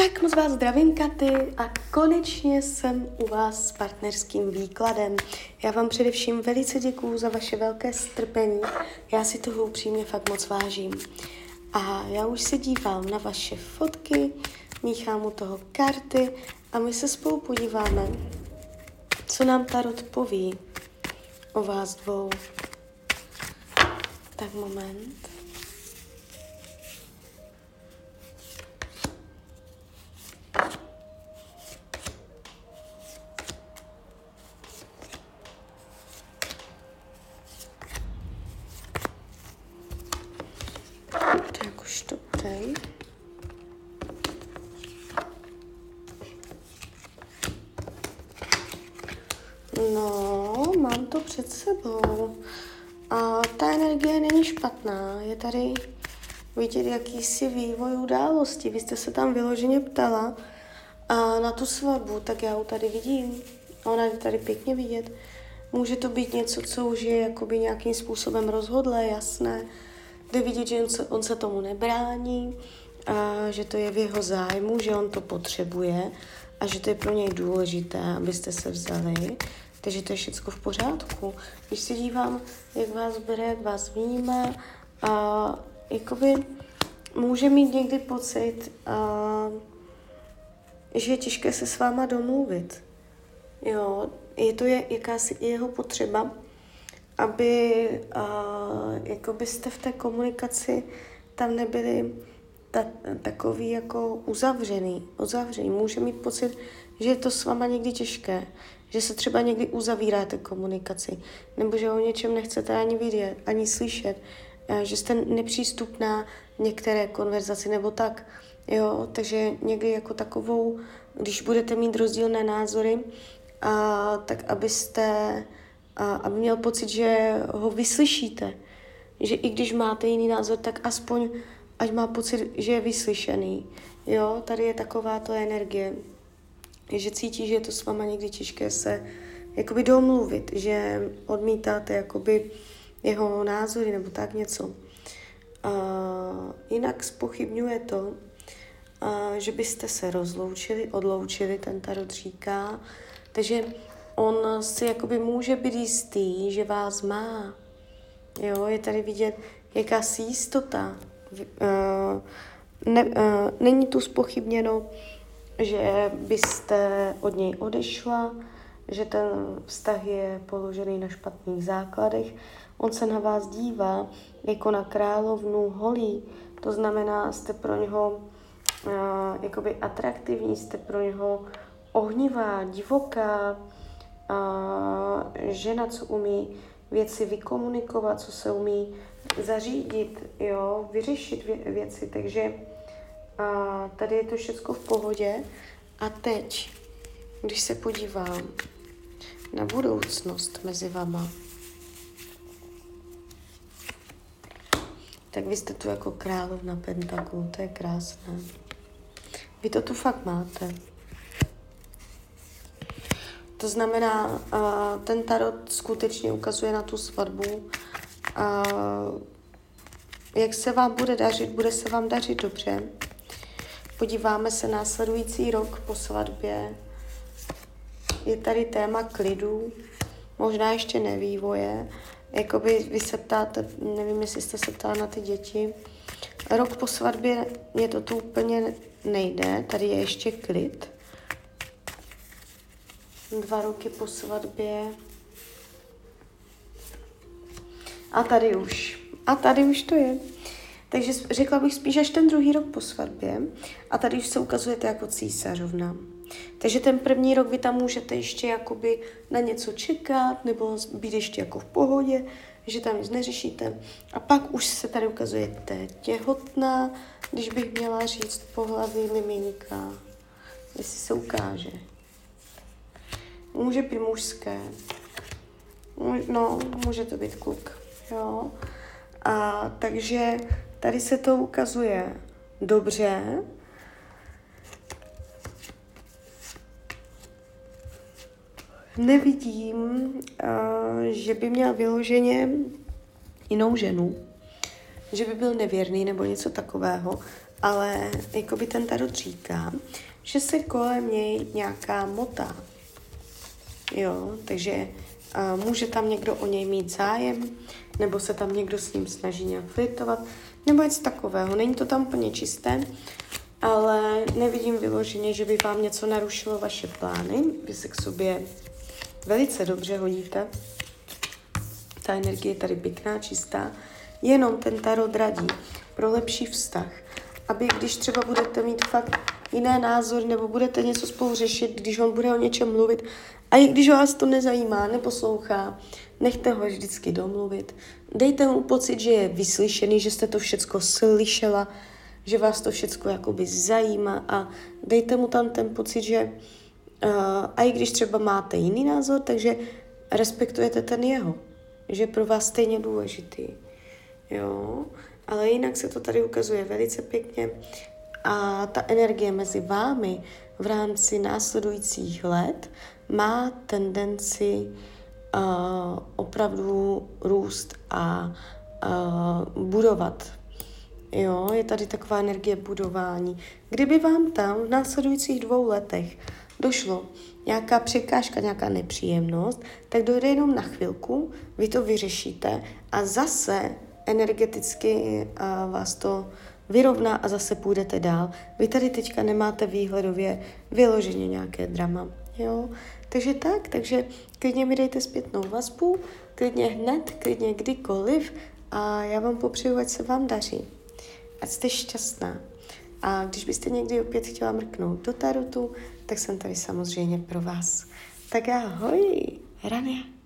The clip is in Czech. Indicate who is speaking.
Speaker 1: Tak moc vás zdravím, Katy, a konečně jsem u vás s partnerským výkladem. Já vám především velice děkuju za vaše velké strpení. Já si toho upřímně fakt moc vážím. A já už se dívám na vaše fotky, míchám u toho karty a my se spolu podíváme, co nám Tarot poví o vás dvou. Tak moment. No, mám to před sebou. A ta energie není špatná. Je tady vidět jakýsi vývoj události. Vy jste se tam vyloženě ptala a na tu svatbu, tak já ho tady vidím. Ona je tady pěkně vidět. Může to být něco, co už je jakoby nějakým způsobem rozhodlé, jasné. Jde vidět, že on se, on se tomu nebrání, a že to je v jeho zájmu, že on to potřebuje a že to je pro něj důležité, abyste se vzali. Takže to je všechno v pořádku. Když se dívám, jak vás bere, jak vás vnímá, a jakoby může mít někdy pocit, a, že je těžké se s váma domluvit. Jo, je to je, jakási jeho potřeba, aby a, jakoby jste v té komunikaci tam nebyli ta, takový jako uzavřený, uzavřený. Může mít pocit, že je to s váma někdy těžké, že se třeba někdy uzavíráte komunikaci, nebo že o něčem nechcete ani vidět, ani slyšet, že jste nepřístupná některé konverzaci nebo tak. Jo, takže někdy jako takovou, když budete mít rozdílné názory, a, tak abyste, a, aby měl pocit, že ho vyslyšíte. Že i když máte jiný názor, tak aspoň ať má pocit, že je vyslyšený. Jo, tady je taková to energie že cítí, že je to s váma někdy těžké se jakoby domluvit, že odmítáte jakoby jeho názory nebo tak něco. A jinak spochybňuje to, a, že byste se rozloučili, odloučili, ten tarot říká. Takže on si jakoby může být jistý, že vás má. Jo, je tady vidět jakási jistota. Uh, ne, uh, není tu spochybněno, že byste od něj odešla, že ten vztah je položený na špatných základech. On se na vás dívá jako na královnu holí, to znamená, jste pro něho uh, jakoby atraktivní, jste pro něho ohnivá, divoká, žena, co umí věci vykomunikovat, co se umí zařídit, jo, vyřešit vě- věci, takže a tady je to všechno v pohodě. A teď, když se podívám na budoucnost mezi vama, tak vy jste tu jako královna Pentaku, to je krásné. Vy to tu fakt máte. To znamená, uh, ten tarot skutečně ukazuje na tu svatbu. Uh, jak se vám bude dařit, bude se vám dařit dobře. Podíváme se následující rok po svatbě. Je tady téma klidu, možná ještě nevývoje. Jakoby vy se ptáte, nevím, jestli jste se ptala na ty děti. Rok po svatbě mě to tu úplně nejde, tady je ještě klid. Dva roky po svatbě. A tady už. A tady už to je. Takže řekla bych spíš až ten druhý rok po svatbě a tady už se ukazujete jako císařovna. Takže ten první rok vy tam můžete ještě jakoby na něco čekat nebo být ještě jako v pohodě, že tam nic neřešíte. A pak už se tady ukazujete těhotná, když bych měla říct pohlaví miminka, jestli se ukáže. Může být mužské. No, může to být kluk. Jo. A takže Tady se to ukazuje dobře. Nevidím, uh, že by měl vyloženě jinou ženu, že by byl nevěrný nebo něco takového. ale jakoby ten tarot říká, že se kolem něj nějaká motá. Jo, takže uh, může tam někdo o něj mít zájem, nebo se tam někdo s ním snaží nějak flirtovat, nebo něco takového. Není to tam úplně čisté, ale nevidím vyloženě, že by vám něco narušilo vaše plány. Vy se k sobě velice dobře hodíte. Ta energie je tady pěkná, čistá. Jenom ten tarot radí pro lepší vztah. Aby když třeba budete mít fakt jiné názory nebo budete něco spolu řešit, když on bude o něčem mluvit a i když vás to nezajímá, neposlouchá, nechte ho vždycky domluvit. Dejte mu pocit, že je vyslyšený, že jste to všecko slyšela, že vás to všechno jakoby zajímá a dejte mu tam ten pocit, že uh, a i když třeba máte jiný názor, takže respektujete ten jeho, že je pro vás stejně důležitý. Jo, ale jinak se to tady ukazuje velice pěkně a ta energie mezi vámi v rámci následujících let má tendenci uh, opravdu růst a uh, budovat Jo, je tady taková energie budování. Kdyby vám tam v následujících dvou letech došlo nějaká překážka, nějaká nepříjemnost, tak dojde jenom na chvilku, vy to vyřešíte a zase energeticky uh, vás to vyrovná a zase půjdete dál. Vy tady teďka nemáte výhledově vyloženě nějaké drama. Jo? Takže tak, takže klidně mi dejte zpětnou vazbu, klidně hned, klidně kdykoliv a já vám popřeju, ať se vám daří ať jste šťastná. A když byste někdy opět chtěla mrknout do tarotu, tak jsem tady samozřejmě pro vás. Tak ahoj, Rania.